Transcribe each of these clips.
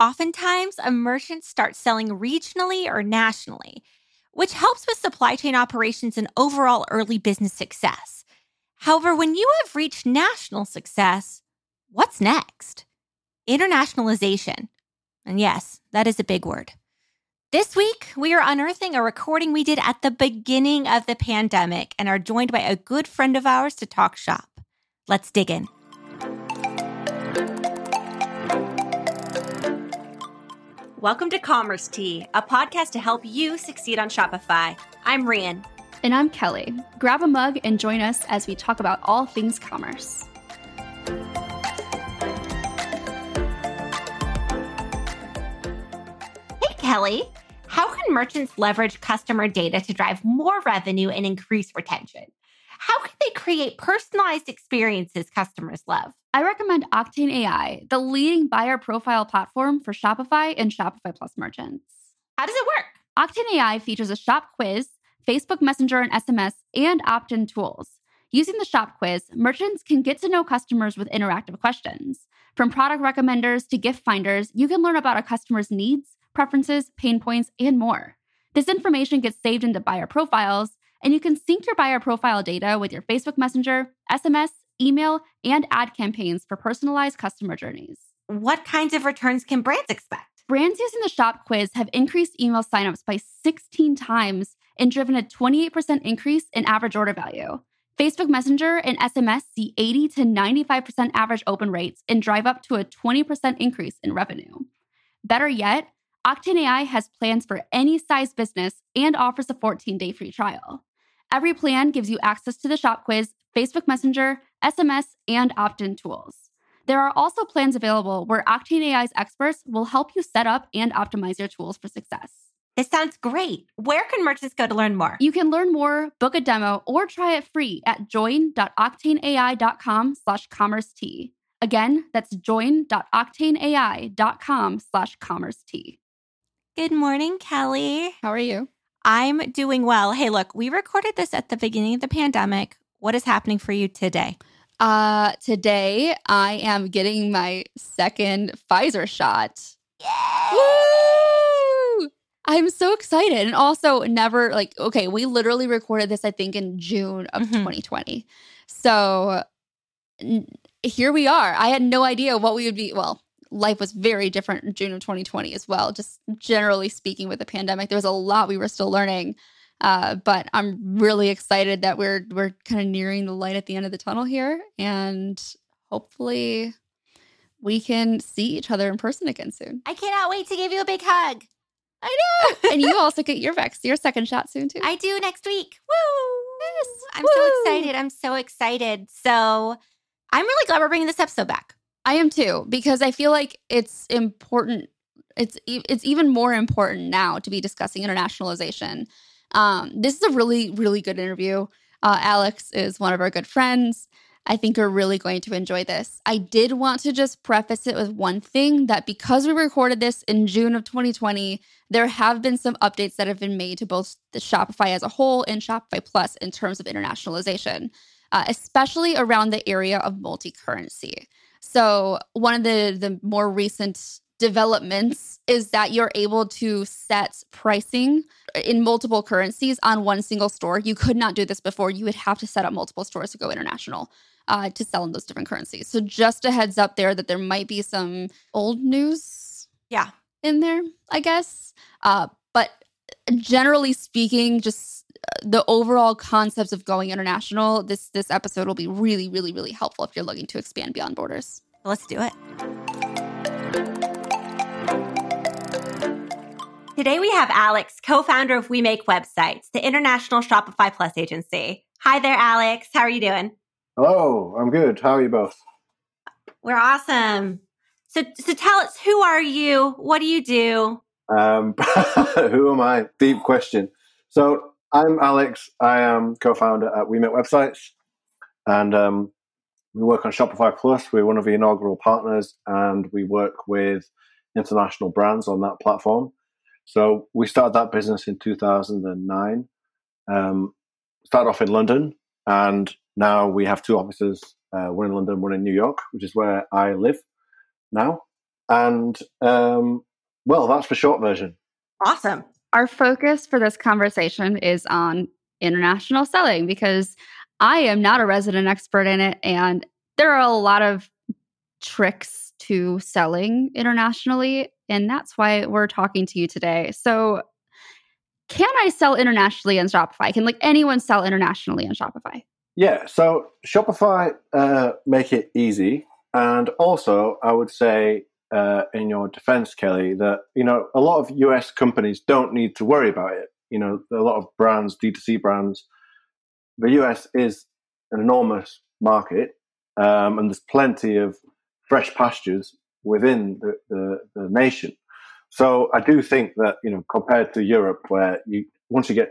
oftentimes a merchant starts selling regionally or nationally, which helps with supply chain operations and overall early business success. However, when you have reached national success, what's next? Internationalization. And yes, that is a big word. This week, we are unearthing a recording we did at the beginning of the pandemic and are joined by a good friend of ours to talk shop. Let's dig in. Welcome to Commerce Tea, a podcast to help you succeed on Shopify. I'm Rian. And I'm Kelly. Grab a mug and join us as we talk about all things commerce. Hey, Kelly. How can merchants leverage customer data to drive more revenue and increase retention? How can they create personalized experiences customers love? I recommend Octane AI, the leading buyer profile platform for Shopify and Shopify Plus merchants. How does it work? Octane AI features a shop quiz, Facebook Messenger and SMS, and opt in tools. Using the shop quiz, merchants can get to know customers with interactive questions. From product recommenders to gift finders, you can learn about a customer's needs, preferences, pain points, and more. This information gets saved into buyer profiles, and you can sync your buyer profile data with your Facebook Messenger, SMS, email, and ad campaigns for personalized customer journeys. What kinds of returns can brands expect? Brands using the shop quiz have increased email signups by 16 times and driven a 28% increase in average order value. Facebook Messenger and SMS see 80 to 95% average open rates and drive up to a 20% increase in revenue. Better yet, Octane AI has plans for any size business and offers a 14 day free trial. Every plan gives you access to the shop quiz, Facebook Messenger, SMS, and opt in tools. There are also plans available where Octane AI's experts will help you set up and optimize your tools for success. This sounds great. Where can merchants go to learn more? You can learn more, book a demo, or try it free at join.octaneai.com slash commerce tea. Again, that's join.octaneai.com slash commerce tea. Good morning, Kelly. How are you? I'm doing well. Hey, look, we recorded this at the beginning of the pandemic. What is happening for you today? Uh, today I am getting my second Pfizer shot. Yay! Woo! I'm so excited. And also, never like, okay, we literally recorded this, I think, in June of Mhm. 2020. So n- here we are. I had no idea what we would be. Well, life was very different in June of 2020 as well. Just generally speaking, with the pandemic, there was a lot we were still learning. Uh, but I'm really excited that we're we're kind of nearing the light at the end of the tunnel here, and hopefully, we can see each other in person again soon. I cannot wait to give you a big hug. I know. and you also get your vax, your second shot soon too. I do next week. Woo! Yes. I'm so excited. I'm so excited. So I'm really glad we're bringing this episode back. I am too because I feel like it's important. It's it's even more important now to be discussing internationalization. Um, this is a really really good interview. Uh, Alex is one of our good friends. I think you're really going to enjoy this. I did want to just preface it with one thing that because we recorded this in June of 2020, there have been some updates that have been made to both the Shopify as a whole and Shopify Plus in terms of internationalization, uh, especially around the area of multi currency. So, one of the, the more recent developments is that you're able to set pricing in multiple currencies on one single store. You could not do this before. You would have to set up multiple stores to go international uh, to sell in those different currencies. So, just a heads up there that there might be some old news Yeah. in there, I guess. Uh, but generally speaking, just uh, the overall concepts of going international, this this episode will be really, really, really helpful if you're looking to expand beyond borders. Let's do it. Today we have Alex, co-founder of We Make Websites, the international Shopify Plus agency. Hi there, Alex. How are you doing? Hello, I'm good. How are you both? We're awesome. So, so tell us, who are you? What do you do? Um, who am I? Deep question. So I'm Alex. I am co-founder at We Make Websites, and um, we work on Shopify Plus. We're one of the inaugural partners, and we work with international brands on that platform. So we started that business in 2009. Um, started off in London, and now we have two offices: uh, one in London, one in New York, which is where I live now. and um, well, that's the short version. Awesome. Our focus for this conversation is on international selling because I am not a resident expert in it. And there are a lot of tricks to selling internationally. And that's why we're talking to you today. So, can I sell internationally on Shopify? Can like anyone sell internationally on Shopify? Yeah, so Shopify uh, make it easy, and also I would say uh, in your defense, Kelly, that you know a lot of US companies don't need to worry about it. You know, a lot of brands, D2C brands, the US is an enormous market, um, and there's plenty of fresh pastures within the, the, the, nation. So I do think that you know, compared to Europe, where you once you get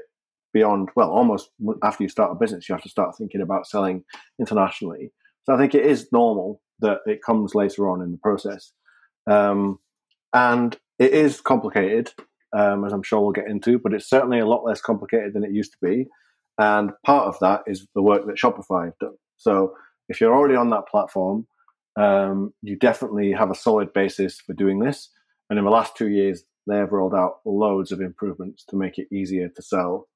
beyond, well, almost after you start a business, you have to start thinking about selling internationally. So I think it is normal that it comes later on in the process. Um, and it is complicated, um, as I'm sure we'll get into, but it's certainly a lot less complicated than it used to be. And part of that is the work that Shopify have done. So if you're already on that platform, um, you definitely have a solid basis for doing this. And in the last two years, they have rolled out loads of improvements to make it easier to sell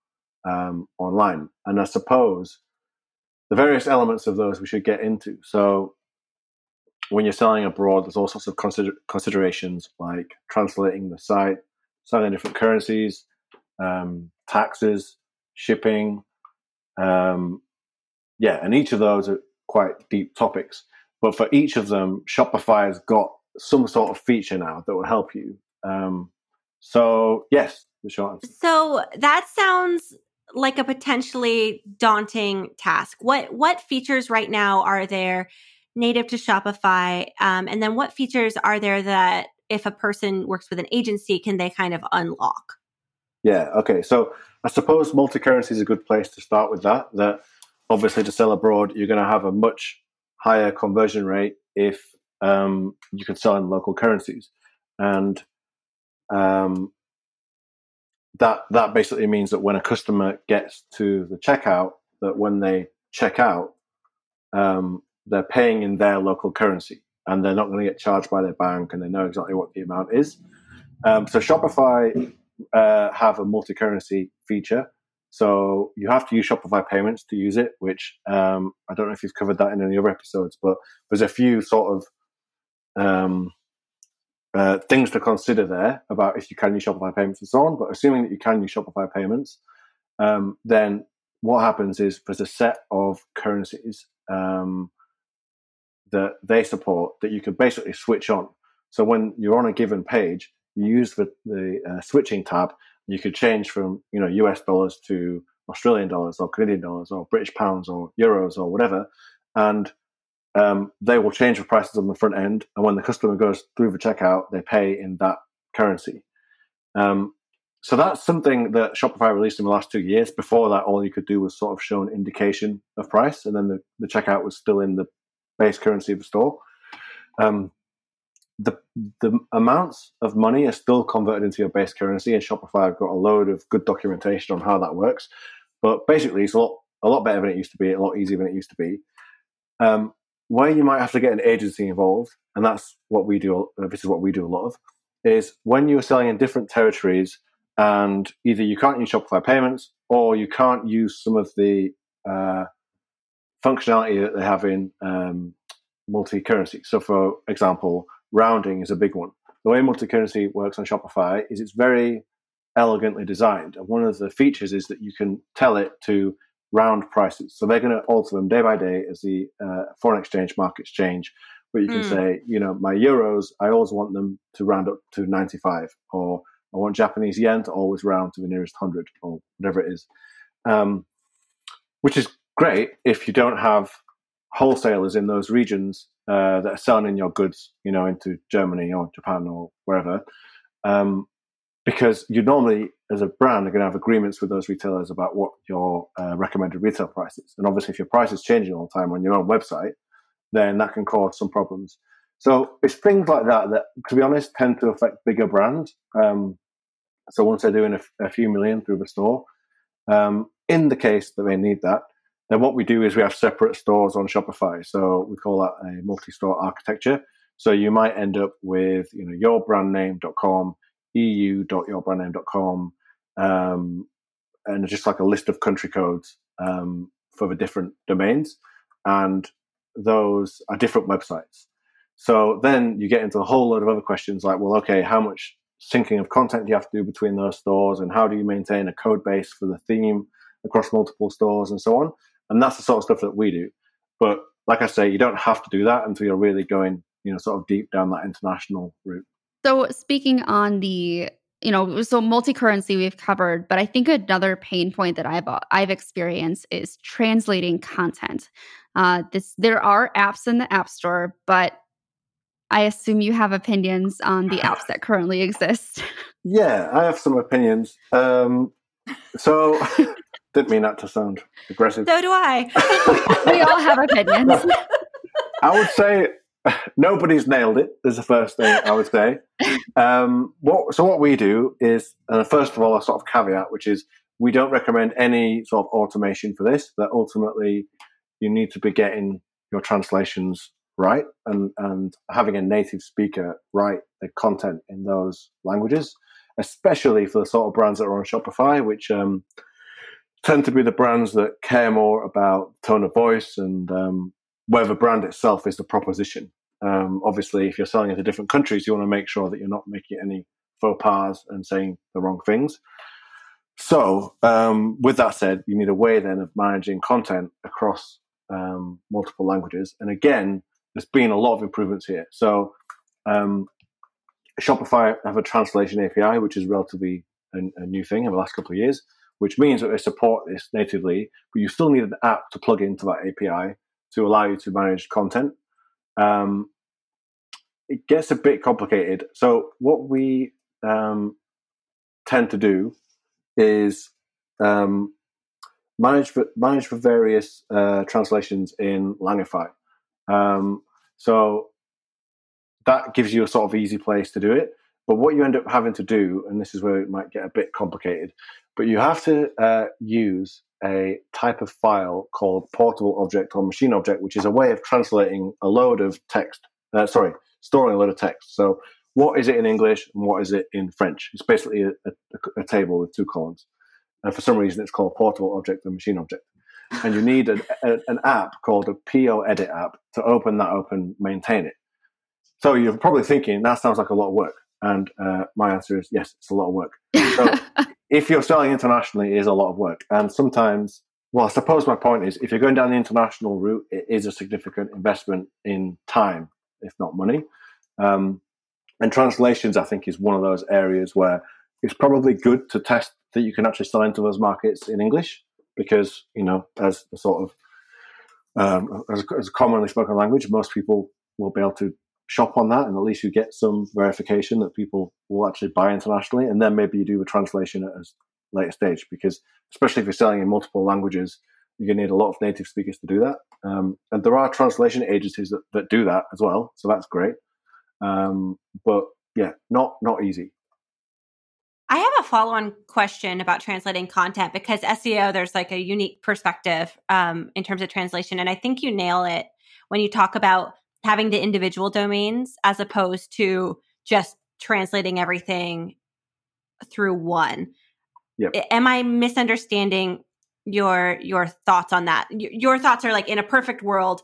um, online. And I suppose the various elements of those we should get into. So when you're selling abroad, there's all sorts of consider- considerations like translating the site, selling different currencies, um, taxes, shipping. Um, yeah, and each of those are quite deep topics. But for each of them, Shopify has got some sort of feature now that will help you. Um, so, yes, the short answer. So that sounds like a potentially daunting task. What what features right now are there native to Shopify? Um, and then what features are there that if a person works with an agency, can they kind of unlock? Yeah. Okay. So I suppose multi-currency is a good place to start with that. That obviously to sell abroad, you're going to have a much higher conversion rate if um, you can sell in local currencies, and um, that that basically means that when a customer gets to the checkout, that when they check out, um, they're paying in their local currency and they're not going to get charged by their bank and they know exactly what the amount is. Um, so Shopify uh, have a multi-currency feature. So you have to use Shopify payments to use it, which um, I don't know if you've covered that in any other episodes, but there's a few sort of um, uh, things to consider there about if you can use Shopify payments and so on. But assuming that you can use Shopify payments, um, then what happens is there's a set of currencies um, that they support that you can basically switch on. So when you're on a given page, you use the, the uh, switching tab. You could change from you know US dollars to Australian dollars or Canadian dollars or British pounds or euros or whatever, and um, they will change the prices on the front end. And when the customer goes through the checkout, they pay in that currency. Um, so that's something that Shopify released in the last two years. Before that, all you could do was sort of show an indication of price, and then the, the checkout was still in the base currency of the store. Um, the the amounts of money are still converted into your base currency, and Shopify have got a load of good documentation on how that works. But basically, it's a lot a lot better than it used to be, a lot easier than it used to be. Um, where you might have to get an agency involved, and that's what we do. Uh, this is what we do a lot of, is when you're selling in different territories, and either you can't use Shopify payments or you can't use some of the uh, functionality that they have in um, multi-currency. So, for example, rounding is a big one. The way multi-currency works on Shopify is it's very elegantly designed, and one of the features is that you can tell it to round prices. So they're going to alter them day by day as the uh, foreign exchange markets change. But you can mm. say, you know, my euros, I always want them to round up to 95, or I want Japanese yen to always round to the nearest 100, or whatever it is. Um, which is great if you don't have wholesalers in those regions uh, that are selling in your goods, you know, into Germany or Japan or wherever. Um, because you normally, as a brand, are going to have agreements with those retailers about what your uh, recommended retail price is. And obviously, if your price is changing all the time on your own website, then that can cause some problems. So it's things like that that, to be honest, tend to affect bigger brands. Um, so once they're doing a, a, few million through the store, um, in the case that they need that, then what we do is we have separate stores on Shopify. So we call that a multi-store architecture. So you might end up with you know yourbrandname.com, eu.yourbrandname.com, um, and just like a list of country codes um, for the different domains, and those are different websites. So then you get into a whole load of other questions like, well, okay, how much syncing of content do you have to do between those stores, and how do you maintain a code base for the theme across multiple stores, and so on. And that's the sort of stuff that we do. But like I say, you don't have to do that until you're really going, you know, sort of deep down that international route. So speaking on the you know, so multi-currency we've covered, but I think another pain point that I've I've experienced is translating content. Uh, this there are apps in the App Store, but I assume you have opinions on the apps that currently exist. Yeah, I have some opinions. Um, so, didn't mean that to sound aggressive. So do I. we all have opinions. I would say nobody's nailed it. Is the first thing I would say. Um, what so what we do is, uh, first of all, a sort of caveat, which is we don't recommend any sort of automation for this. That ultimately you need to be getting your translations right and and having a native speaker write the content in those languages, especially for the sort of brands that are on Shopify, which um, tend to be the brands that care more about tone of voice and um, where the brand itself is the proposition. Um, obviously, if you're selling into different countries, you want to make sure that you're not making any faux pas and saying the wrong things. So, um, with that said, you need a way then of managing content across um, multiple languages. And again, there's been a lot of improvements here. So, um, Shopify have a translation API, which is relatively a, a, new thing in the last couple of years, which means that they support this natively, but you still need an app to plug into that API to allow you to manage content. Um, it gets a bit complicated. So what we um, tend to do is um, manage for, manage for various uh, translations in Langify. Um, so that gives you a sort of easy place to do it. But what you end up having to do, and this is where it might get a bit complicated, but you have to uh, use a type of file called portable object or machine object, which is a way of translating a load of text. Uh, sorry, storing a load of text. So, what is it in English and what is it in French? It's basically a, a, a table with two columns. And for some reason, it's called portable object and machine object. And you need an, a, an app called a Poedit app to open that up and maintain it. So, you're probably thinking that sounds like a lot of work. And uh, my answer is yes, it's a lot of work. So, if you're selling internationally, it is a lot of work. And sometimes, well, I suppose my point is if you're going down the international route, it is a significant investment in time, if not money. Um, and translations, I think, is one of those areas where it's probably good to test that you can actually sell into those markets in English because, you know, as a sort of um, as, as a commonly spoken language, most people will be able to shop on that, and at least you get some verification that people will actually buy internationally, and then maybe you do a translation at a later stage. Because especially if you're selling in multiple languages, you're going to need a lot of native speakers to do that. Um, and there are translation agencies that, that do that as well, so that's great. Um, but yeah, not not easy. I have a follow-on question about translating content because SEO there's like a unique perspective um, in terms of translation, and I think you nail it when you talk about having the individual domains as opposed to just translating everything through one. Yep. Am I misunderstanding your your thoughts on that? Your thoughts are like in a perfect world,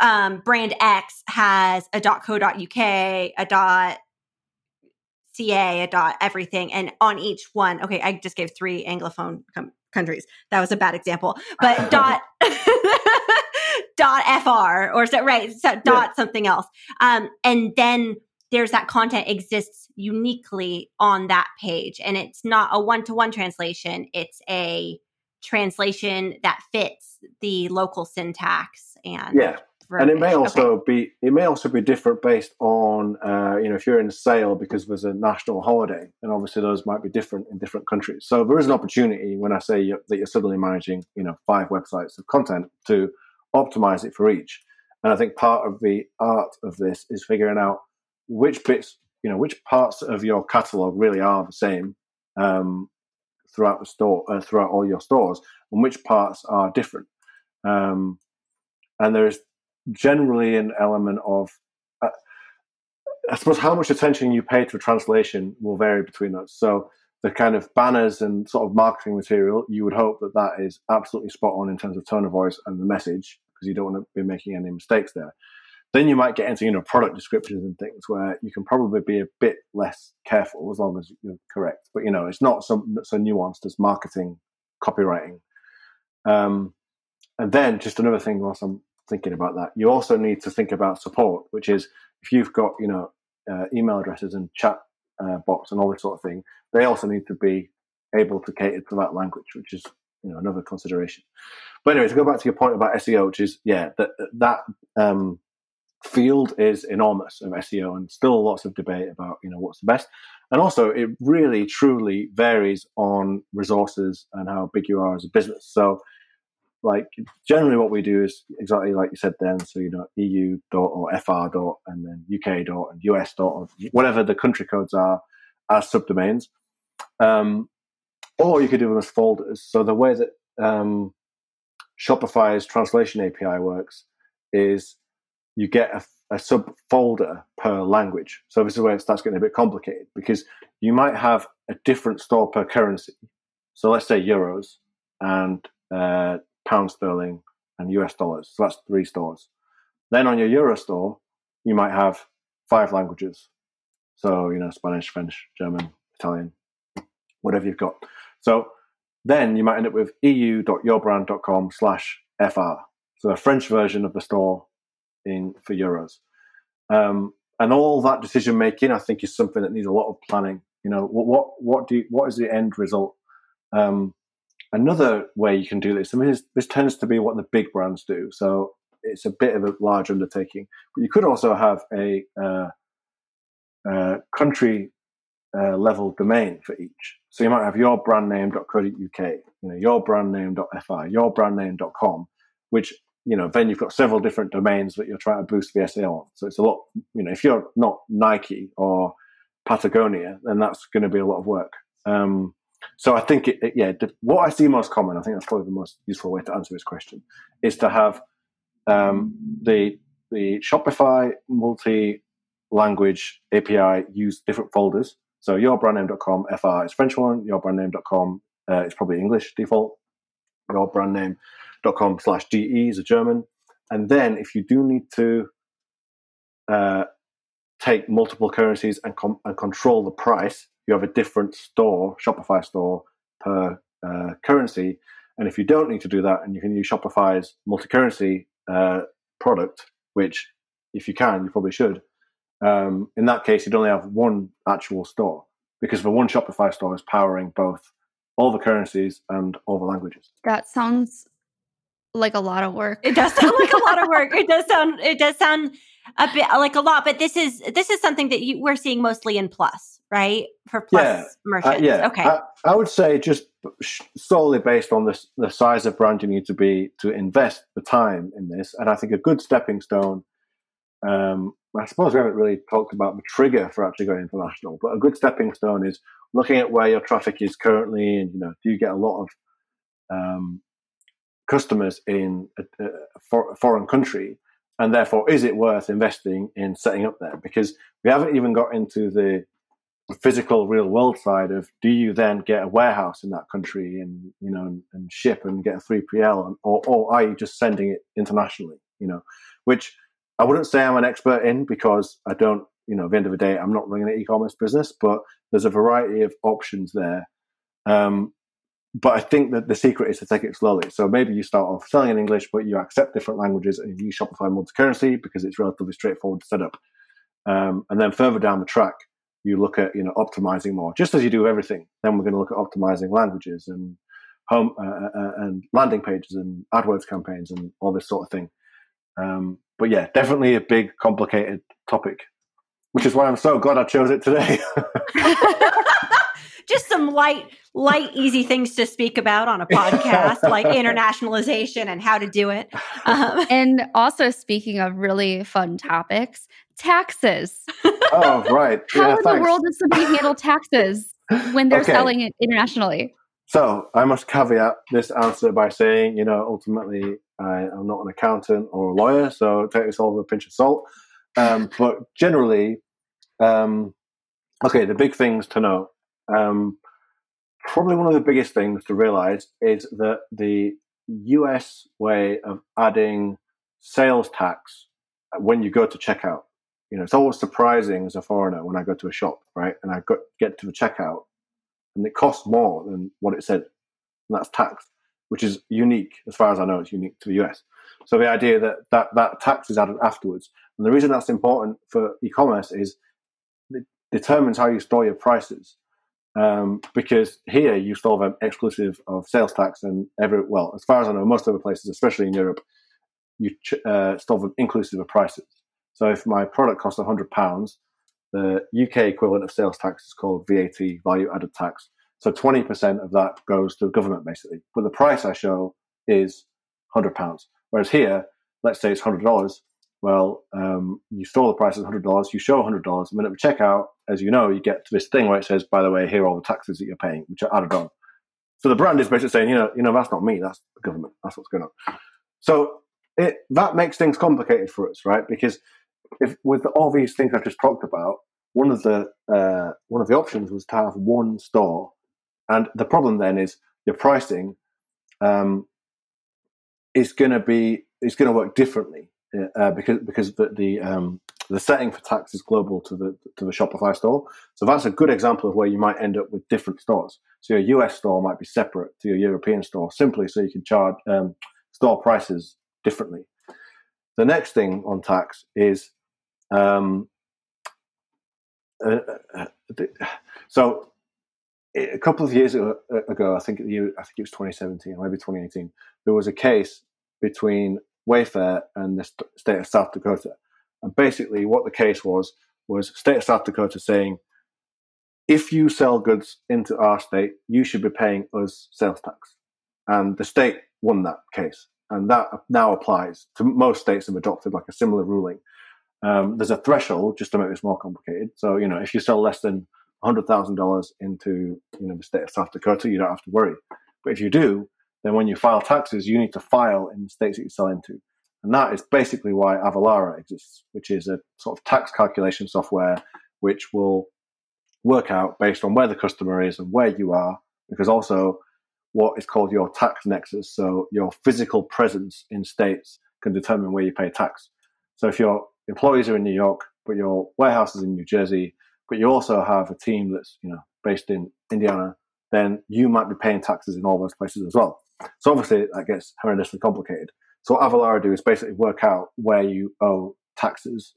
um, brand X has a .co.uk, a dot .ca, a dot everything, and on each one, okay, I just gave three anglophone com- countries. That was a bad example, but dot dot fr or so, right so dot yeah. something else. Um, and then there's that content exists uniquely on that page and it's not a one-to-one translation. It's a translation that fits the local syntax and yeah. And it may also okay. be it may also be different based on uh, you know if you're in sale because there's a national holiday and obviously those might be different in different countries. So there is an opportunity when i say you're, that you're suddenly managing you know five websites of content to optimize it for each. And I think part of the art of this is figuring out which bits, you know, which parts of your catalog really are the same um, throughout the store, uh, throughout all your stores, and which parts are different. Um, and there is generally an element of, uh, I suppose how much attention you pay to translation will vary between us. So the kind of banners and sort of marketing material, you would hope that that is absolutely spot on in terms of tone of voice and the message, because you don't want to be making any mistakes there. Then you might get into you know product descriptions and things where you can probably be a bit less careful as long as you're correct. But you know it's not so so nuanced as marketing, copywriting. Um, and then just another thing, whilst I'm thinking about that, you also need to think about support, which is if you've got you know uh, email addresses and chat uh, and all this sort of thing, they also need to be able to cater to that language, which is you know another consideration. But anyway, to go back to your point about SEO, which is yeah, that that um, field is enormous of SEO, and still lots of debate about you know what's the best. And also, it really truly varies on resources and how big you are as a business. So, like generally, what we do is exactly like you said then. So you know, EU dot or FR dot, and then UK dot and US dot, or whatever the country codes are as subdomains. Um, or you could do them as folders. So the way that um, Shopify's translation API works is you get a, a subfolder per language. So this is where it starts getting a bit complicated because you might have a different store per currency. So let's say euros and uh, pound sterling and US dollars. So that's three stores. Then on your euro store, you might have five languages. So, you know, Spanish, French, German, Italian, whatever you've got. So then you might end up with eu.yourbrand.com slash FR. So a French version of the store in for euros. Um, and all that decision making, I think, is something that needs a lot of planning. You know, what what, what do you, what is the end result? Um, another way you can do this, I mean, this, this tends to be what the big brands do. So it's a bit of a large undertaking, but you could also have a uh, uh, country uh, level domain for each. So you might have your brand name.co.uk, you know, your brand name.fi, your brand name.com, which you know, then you've got several different domains that you're trying to boost the SEO on. So it's a lot, you know, if you're not Nike or Patagonia, then that's going to be a lot of work. Um, so I think, it, it, yeah, what I see most common, I think that's probably the most useful way to answer this question, is to have um, the the Shopify multi-language API use different folders. So yourbrandname.com FR is French one, yourbrandname.com uh, is probably English default, your brand name slash de is a German. And then if you do need to uh, take multiple currencies and, com- and control the price, you have a different store, Shopify store per uh, currency. And if you don't need to do that and you can use Shopify's multi currency uh, product, which if you can, you probably should, um, in that case, you'd only have one actual store because the one Shopify store is powering both all the currencies and all the languages. That sounds like a lot of work. It does sound like a lot of work. It does sound it does sound a bit like a lot, but this is this is something that you, we're seeing mostly in Plus, right? For Plus yeah. Merchants. Uh, yeah. Okay. I, I, would say just solely based on the the size of brand you need to be to invest the time in this, and I think a good stepping stone. Um, I suppose we haven't really talked about the trigger for actually going international, but a good stepping stone is looking at where your traffic is currently, and you know, do you get a lot of um, customers in a, a, foreign country, and therefore is it worth investing in setting up there? Because we haven't even got into the physical real world side of do you then get a warehouse in that country and you know and, and ship and get a 3pl or, or are you just sending it internationally you know which i wouldn't say i'm an expert in because i don't you know at the end of the day i'm not running an e-commerce business but there's a variety of options there um, but I think that the secret is to take it slowly. So maybe you start off selling in English, but you accept different languages and you use Shopify multi-currency because it's relatively straightforward to set up. Um, and then further down the track, you look at you know optimizing more, just as you do everything. Then we're going to look at optimizing languages and home uh, uh, uh, and landing pages and AdWords campaigns and all this sort of thing. Um, but yeah, definitely a big, complicated topic, which is why I'm so glad I chose it today. just some light, light, easy things to speak about on a podcast, like internationalization and how to do it. Um, and also, speaking of really fun topics, taxes. Oh, right. how yeah, in thanks. the world does somebody handle taxes when they're okay. selling it internationally? So I must caveat this answer by saying, you know, ultimately I am not an accountant or a lawyer, so take this all with a pinch of salt. Um, but generally, Um, okay, the big things to know. Um, probably one of the biggest things to realize is that the US way of adding sales tax when you go to checkout. You know, it's always surprising as a foreigner when I go to a shop, right? And I get to the checkout and it costs more than what it said. And that's tax, which is unique, as far as I know, it's unique to the US. So the idea that that, that tax is added afterwards. And the reason that's important for e-commerce is it determines how you store your prices. Um, because here you store them exclusive of sales tax and every, well, as far as I know, most other places, especially in Europe, you uh, store them inclusive of prices. So if my product costs £100, the UK equivalent of sales tax is called VAT, value added tax. So 20% of that goes to the government basically. But the price I show is £100. Whereas here, let's say it's $100. Well, um, you store the price as $100, you show $100, and then at the checkout, as you know, you get to this thing where it says, by the way, here are all the taxes that you're paying, which are added on. So the brand is basically saying, you know, you know, that's not me, that's the government, that's what's going on. So it, that makes things complicated for us, right? Because if with all these things I've just talked about, one of the uh, one of the options was to have one store, and the problem then is your pricing um, is going to be is going to work differently uh, because because the the, um, the setting for tax is global to the to the Shopify store. So that's a good example of where you might end up with different stores. So your US store might be separate to your European store, simply so you can charge um, store prices differently. The next thing on tax is um, uh, uh, so a couple of years ago, I think I think it was 2017, maybe 2018. There was a case between Wayfair and the state of South Dakota, and basically what the case was was state of South Dakota saying, if you sell goods into our state, you should be paying us sales tax, and the state won that case, and that now applies to most states have adopted like a similar ruling. Um, there's a threshold just to make this more complicated. So you know, if you sell less than hundred thousand dollars into you know the state of South Dakota, you don't have to worry. But if you do, then when you file taxes, you need to file in the states that you sell into, and that is basically why Avalara exists, which is a sort of tax calculation software which will work out based on where the customer is and where you are, because also what is called your tax nexus. So your physical presence in states can determine where you pay tax. So if your employees are in New York, but your warehouse is in New Jersey, but you also have a team that's you know based in Indiana, then you might be paying taxes in all those places as well. So obviously that gets horrendously complicated. So what Avalara do is basically work out where you owe taxes.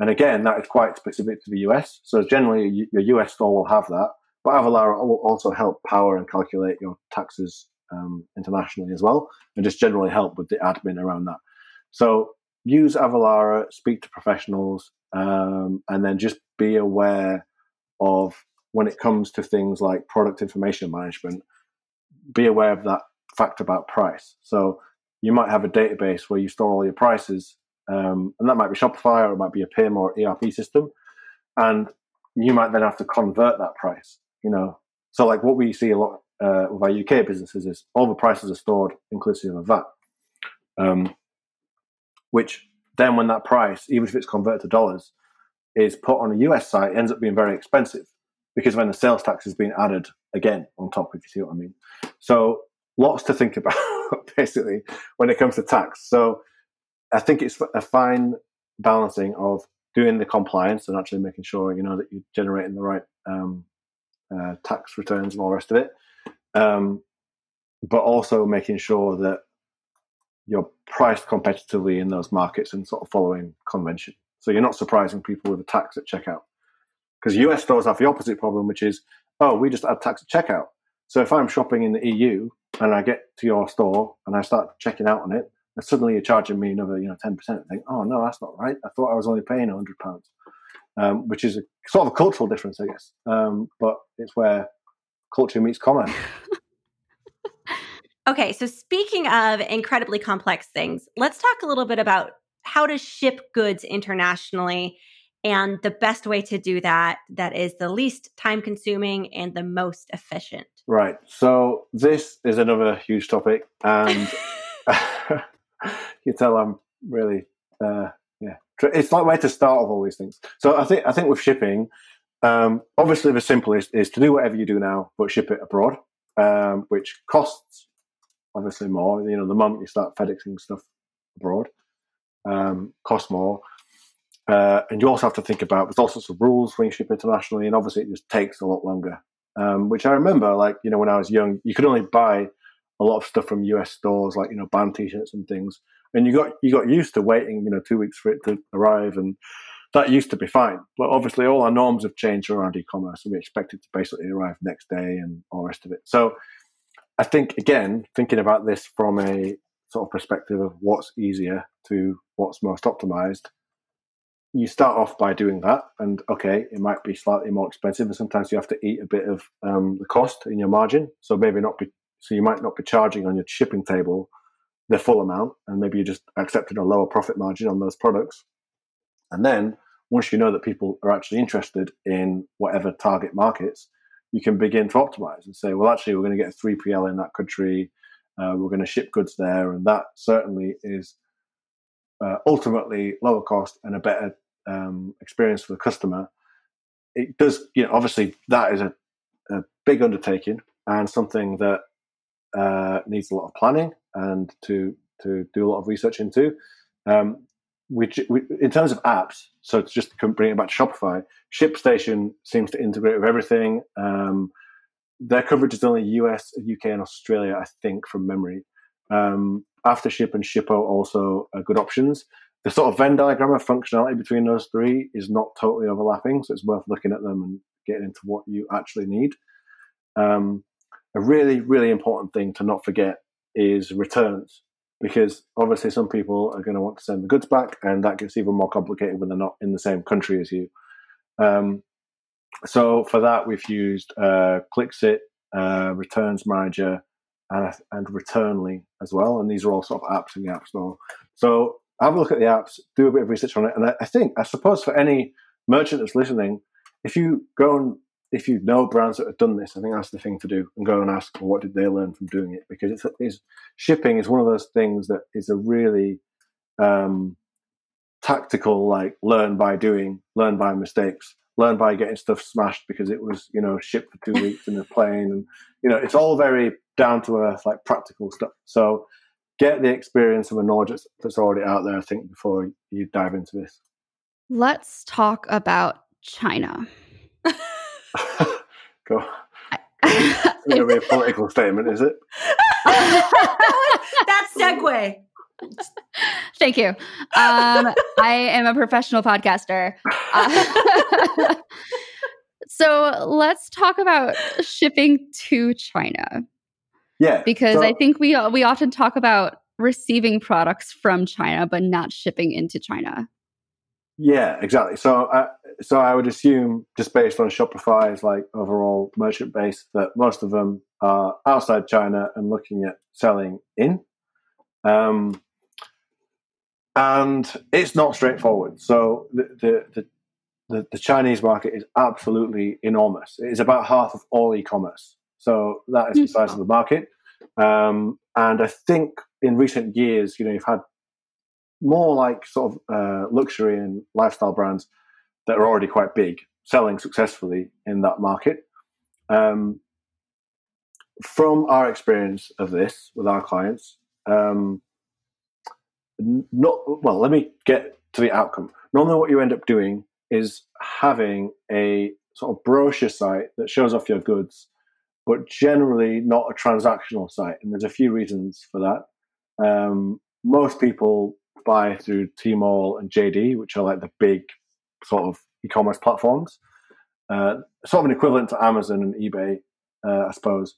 And again, that is quite specific to the US. So generally your US store will have that, but Avalara will also help power and calculate your taxes um, internationally as well, and just generally help with the admin around that. So use Avalara, speak to professionals, um, and then just be aware of when it comes to things like product information management, be aware of that fact about price. So you might have a database where you store all your prices, um, and that might be Shopify or it might be a PIM or ERP system, and you might then have to convert that price. You know, so like what we see a lot uh, with our UK businesses is all the prices are stored inclusive of VAT. Um, which then when that price, even if it's converted to dollars, is put on a US site, ends up being very expensive because when the sales tax is being added again on top, if you see what I mean. So lots to think about basically when it comes to tax. So I think it's a fine balancing of doing the compliance and actually making sure you know that you're generating the right um, uh, tax returns and all the rest of it, um, but also making sure that you're priced competitively in those markets and sort of following convention. So you're not surprising people with a tax at checkout. Because US stores have the opposite problem, which is, oh, we just add tax at checkout. So if I'm shopping in the EU and I get to your store and I start checking out on it, and suddenly you're charging me another, you know, ten percent. I think, oh no, that's not right. I thought I was only paying hundred pounds, um, which is a sort of a cultural difference, I guess. Um, but it's where culture meets commerce. Okay, so speaking of incredibly complex things, let's talk a little bit about how to ship goods internationally and the best way to do that that is the least time consuming and the most efficient. Right. So this is another huge topic and you tell I'm really uh, yeah, it's like where to start with all these things. So I think I think with shipping, um, obviously the simplest is to do whatever you do now, but ship it abroad, um, which costs obviously more. You know, the moment you start FedExing stuff abroad, um, costs more. Uh, and you also have to think about there's all sorts of rules when you ship internationally, and obviously it just takes a lot longer. Um, which I remember, like you know, when I was young, you could only buy a lot of stuff from US stores, like you know, band T-shirts and things, and you got you got used to waiting, you know, two weeks for it to arrive, and that used to be fine. But obviously, all our norms have changed around e-commerce, and we expect it to basically arrive next day and all the rest of it. So, I think again, thinking about this from a sort of perspective of what's easier to what's most optimized, you start off by doing that, and okay, it might be slightly more expensive, and sometimes you have to eat a bit of um, the cost in your margin. So maybe not be so you might not be charging on your shipping table the full amount, and maybe you just accepted a lower profit margin on those products. And then once you know that people are actually interested in whatever target markets, you can begin to optimize and say, well, actually, we're going to get a 3PL in that country. Uh, we're going to ship goods there. And that certainly is uh, ultimately lower cost and a better um, experience for the customer. It does, you know, obviously, that is a, a big undertaking and something that uh, needs a lot of planning and to to do a lot of research into. Um, which, in terms of apps, so just to just bring it back to Shopify, ShipStation seems to integrate with everything. Um, their coverage is only US, UK, and Australia, I think, from memory. Um, Aftership and Shippo also are good options. The sort of Venn diagram of functionality between those three is not totally overlapping, so it's worth looking at them and getting into what you actually need. Um, a really, really important thing to not forget is returns because obviously some people are going to want to send the goods back, and that gets even more complicated when they're not in the same country as you. Um, so for that, we've used uh, Clixit, uh, Returns Manager, and, and Returnly as well, and these are all sort of apps in the App Store. So have a look at the apps, do a bit of research on it, and I, I think, I suppose, for any merchant that's listening, if you go and if you know brands that have done this, I think that's the thing to do and go and ask well, what did they learn from doing it because it's, it's shipping is one of those things that is a really um, tactical like learn by doing, learn by mistakes, learn by getting stuff smashed because it was you know shipped for two weeks in a plane and you know it's all very down to earth like practical stuff. So get the experience and the knowledge that's, that's already out there. I think before you dive into this. Let's talk about China. Go. it's going to be a political statement, is it? that segue. Thank you. Um, I am a professional podcaster. Uh, so let's talk about shipping to China. Yeah, because so, I think we we often talk about receiving products from China, but not shipping into China. Yeah, exactly. So, uh, so I would assume, just based on Shopify's like overall merchant base, that most of them are outside China and looking at selling in. Um, and it's not straightforward. So the, the the, the Chinese market is absolutely enormous. It is about half of all e-commerce. So that is the size of the market. Um, and I think in recent years, you know, you've had more like sort of uh, luxury and lifestyle brands that are already quite big selling successfully in that market. Um, from our experience of this with our clients, um, not well. Let me get to the outcome. Normally, what you end up doing is having a sort of brochure site that shows off your goods, but generally not a transactional site. And there's a few reasons for that. Um, most people buy through Tmall and JD, which are like the big sort of e-commerce platforms, uh, sort of an equivalent to Amazon and eBay, uh, I suppose.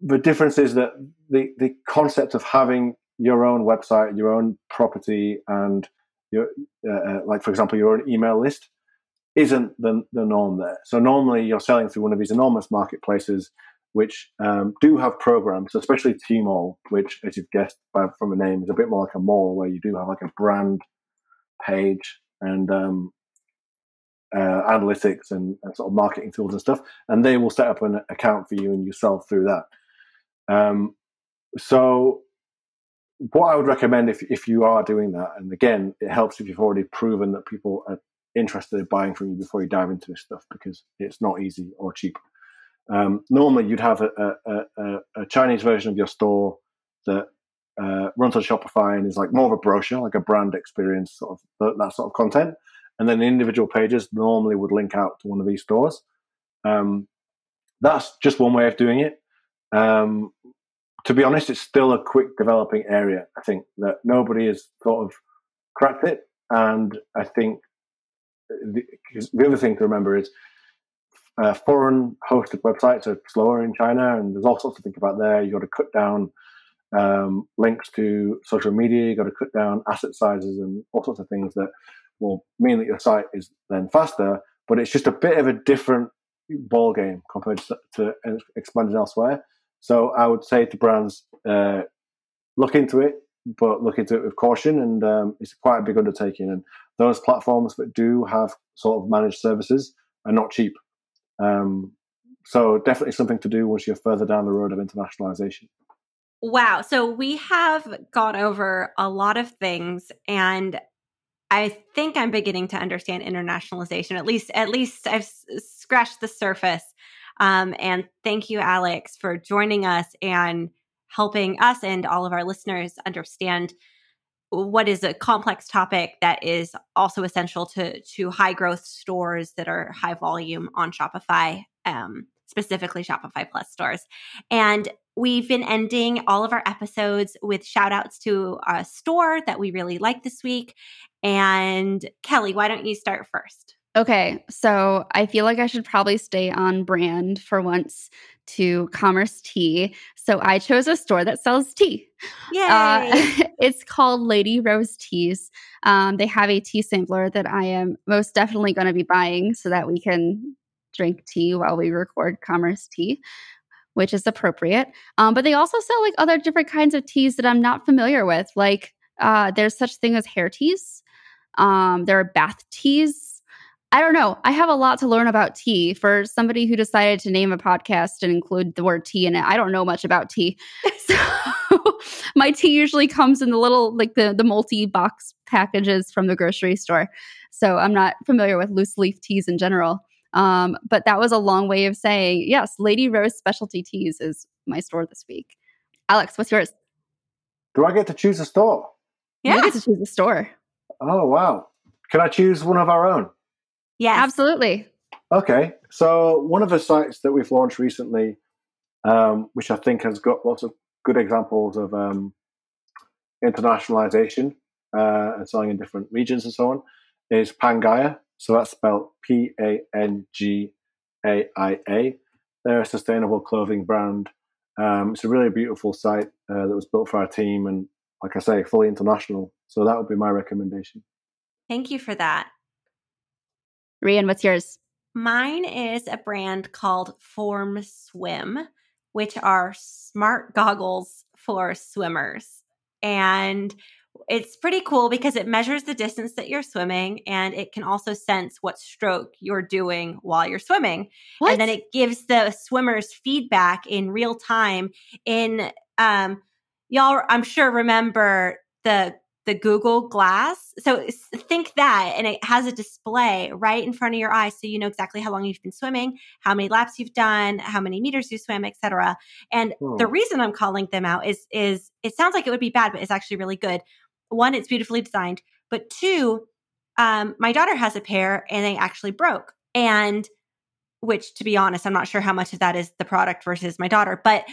The difference is that the the concept of having your own website, your own property, and your uh, uh like for example your own email list isn't the, the norm there. So normally you're selling through one of these enormous marketplaces which um, do have programs, especially Tmall, which, as you've guessed by, from the name, is a bit more like a mall where you do have like a brand page and um, uh, analytics and, and, sort of marketing tools and stuff, and they will set up an account for you and you sell through that. Um, so what I would recommend if if you are doing that, and again, it helps if you've already proven that people are interested in buying from you before you dive into this stuff because it's not easy or cheap. Um, normally, you'd have a, a, a, a, Chinese version of your store that uh, runs on Shopify and is like more of a brochure, like a brand experience, sort of that sort of content. And then the individual pages normally would link out to one of these stores. Um, that's just one way of doing it. Um, to be honest, it's still a quick developing area. I think that nobody has sort of cracked it, and I think the, the other thing to remember is uh, foreign hosted websites are slower in China, and there's all sorts to think about there. You've got to cut down um, links to social media. You've got to cut down asset sizes and all sorts of things that will mean that your site is then faster. But it's just a bit of a different ball game compared to, to expanding elsewhere. So I would say to brands, uh, look into it, but look into it with caution. And um, it's quite a big undertaking. And those platforms that do have sort of managed services are not cheap. Um, so definitely something to do once you're further down the road of internationalization. Wow. So we have gone over a lot of things and I think I'm beginning to understand internationalization. At least, at least I've s- scratched the surface. Um, and thank you, Alex, for joining us and helping us and all of our listeners understand what is a complex topic that is also essential to to high growth stores that are high volume on Shopify, um, specifically Shopify Plus stores. And we've been ending all of our episodes with shout outs to a store that we really like this week. And Kelly, why don't you start first? Okay, so I feel like I should probably stay on brand for once to Commerce Tea. So I chose a store that sells tea. Uh, Yay! Uh, it's called Lady Rose Teas. Um, they have a tea sampler that I am most definitely going to be buying so that we can drink tea while we record Commerce Tea, which is appropriate. Um, but they also sell like other different kinds of teas that I'm not familiar with. Like uh, there's such thing as hair teas. Um, there are bath teas I don't know. I have a lot to learn about tea. For somebody who decided to name a podcast and include the word tea in it, I don't know much about tea. So my tea usually comes in the little like the the multi box packages from the grocery store. So I'm not familiar with loose leaf teas in general. Um, but that was a long way of saying yes. Lady Rose Specialty Teas is my store this week. Alex, what's yours? Do I get to choose a store? Yeah, you get to choose a store. Oh wow! Can I choose one of our own? Yeah, absolutely. Okay, so one of the sites that we've launched recently, um, which I think has got lots of good examples of um, internationalization uh, and selling in different regions and so on, is Pangaia. So that's spelled P A N G A I A. They're a sustainable clothing brand. Um, it's a really beautiful site uh, that was built for our team and, like I say, fully international. So that would be my recommendation. Thank you for that. Rian, what's yours? Mine is a brand called Form Swim, which are smart goggles for swimmers. And it's pretty cool because it measures the distance that you're swimming and it can also sense what stroke you're doing while you're swimming. What? And then it gives the swimmers feedback in real time in um y'all I'm sure remember the the Google Glass. So think that, and it has a display right in front of your eyes, so you know exactly how long you've been swimming, how many laps you've done, how many meters you swim, etc. And oh. the reason I'm calling them out is is it sounds like it would be bad, but it's actually really good. One, it's beautifully designed, but two, um, my daughter has a pair, and they actually broke, and which, to be honest, I'm not sure how much of that is the product versus my daughter, but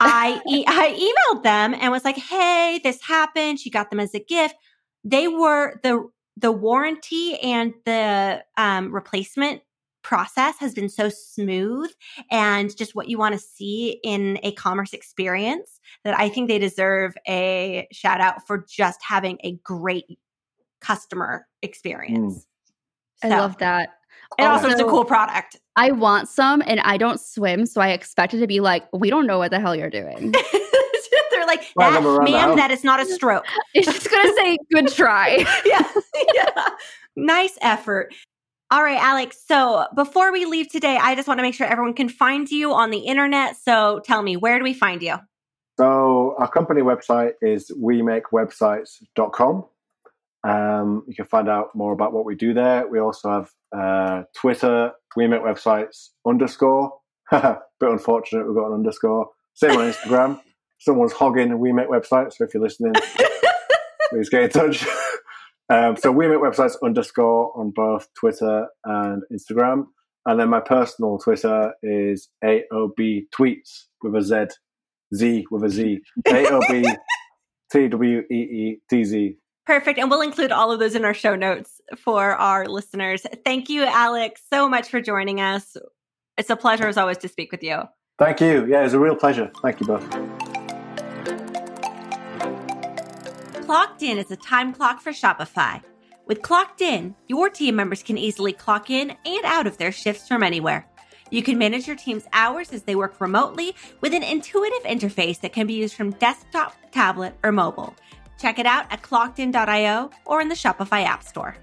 I e- I emailed them and was like, "Hey, this happened. She got them as a gift. They were the the warranty and the um, replacement process has been so smooth and just what you want to see in a commerce experience that I think they deserve a shout out for just having a great customer experience. Mm. So, I love that. And also, also, it's a cool product. I want some and I don't swim, so I expect it to be like, we don't know what the hell you're doing. They're like, that, ma'am, that is not a stroke. It's just gonna say good try. yeah. yeah. Nice effort. All right, Alex. So before we leave today, I just want to make sure everyone can find you on the internet. So tell me, where do we find you? So our company website is wemakewebsites.com. Um, you can find out more about what we do there. We also have uh, Twitter, we make websites underscore. Bit unfortunate, we've got an underscore. Same on Instagram. Someone's hogging we make websites, so if you're listening, please get in touch. Um, so we make websites underscore on both Twitter and Instagram. And then my personal Twitter is AOB tweets with a Z, Z with a Z. AOB T W E E T Z. Perfect. And we'll include all of those in our show notes for our listeners. Thank you, Alex, so much for joining us. It's a pleasure, as always, to speak with you. Thank you. Yeah, it's a real pleasure. Thank you both. Clocked In is a time clock for Shopify. With Clocked In, your team members can easily clock in and out of their shifts from anywhere. You can manage your team's hours as they work remotely with an intuitive interface that can be used from desktop, tablet, or mobile. Check it out at clockedin.io or in the Shopify App Store.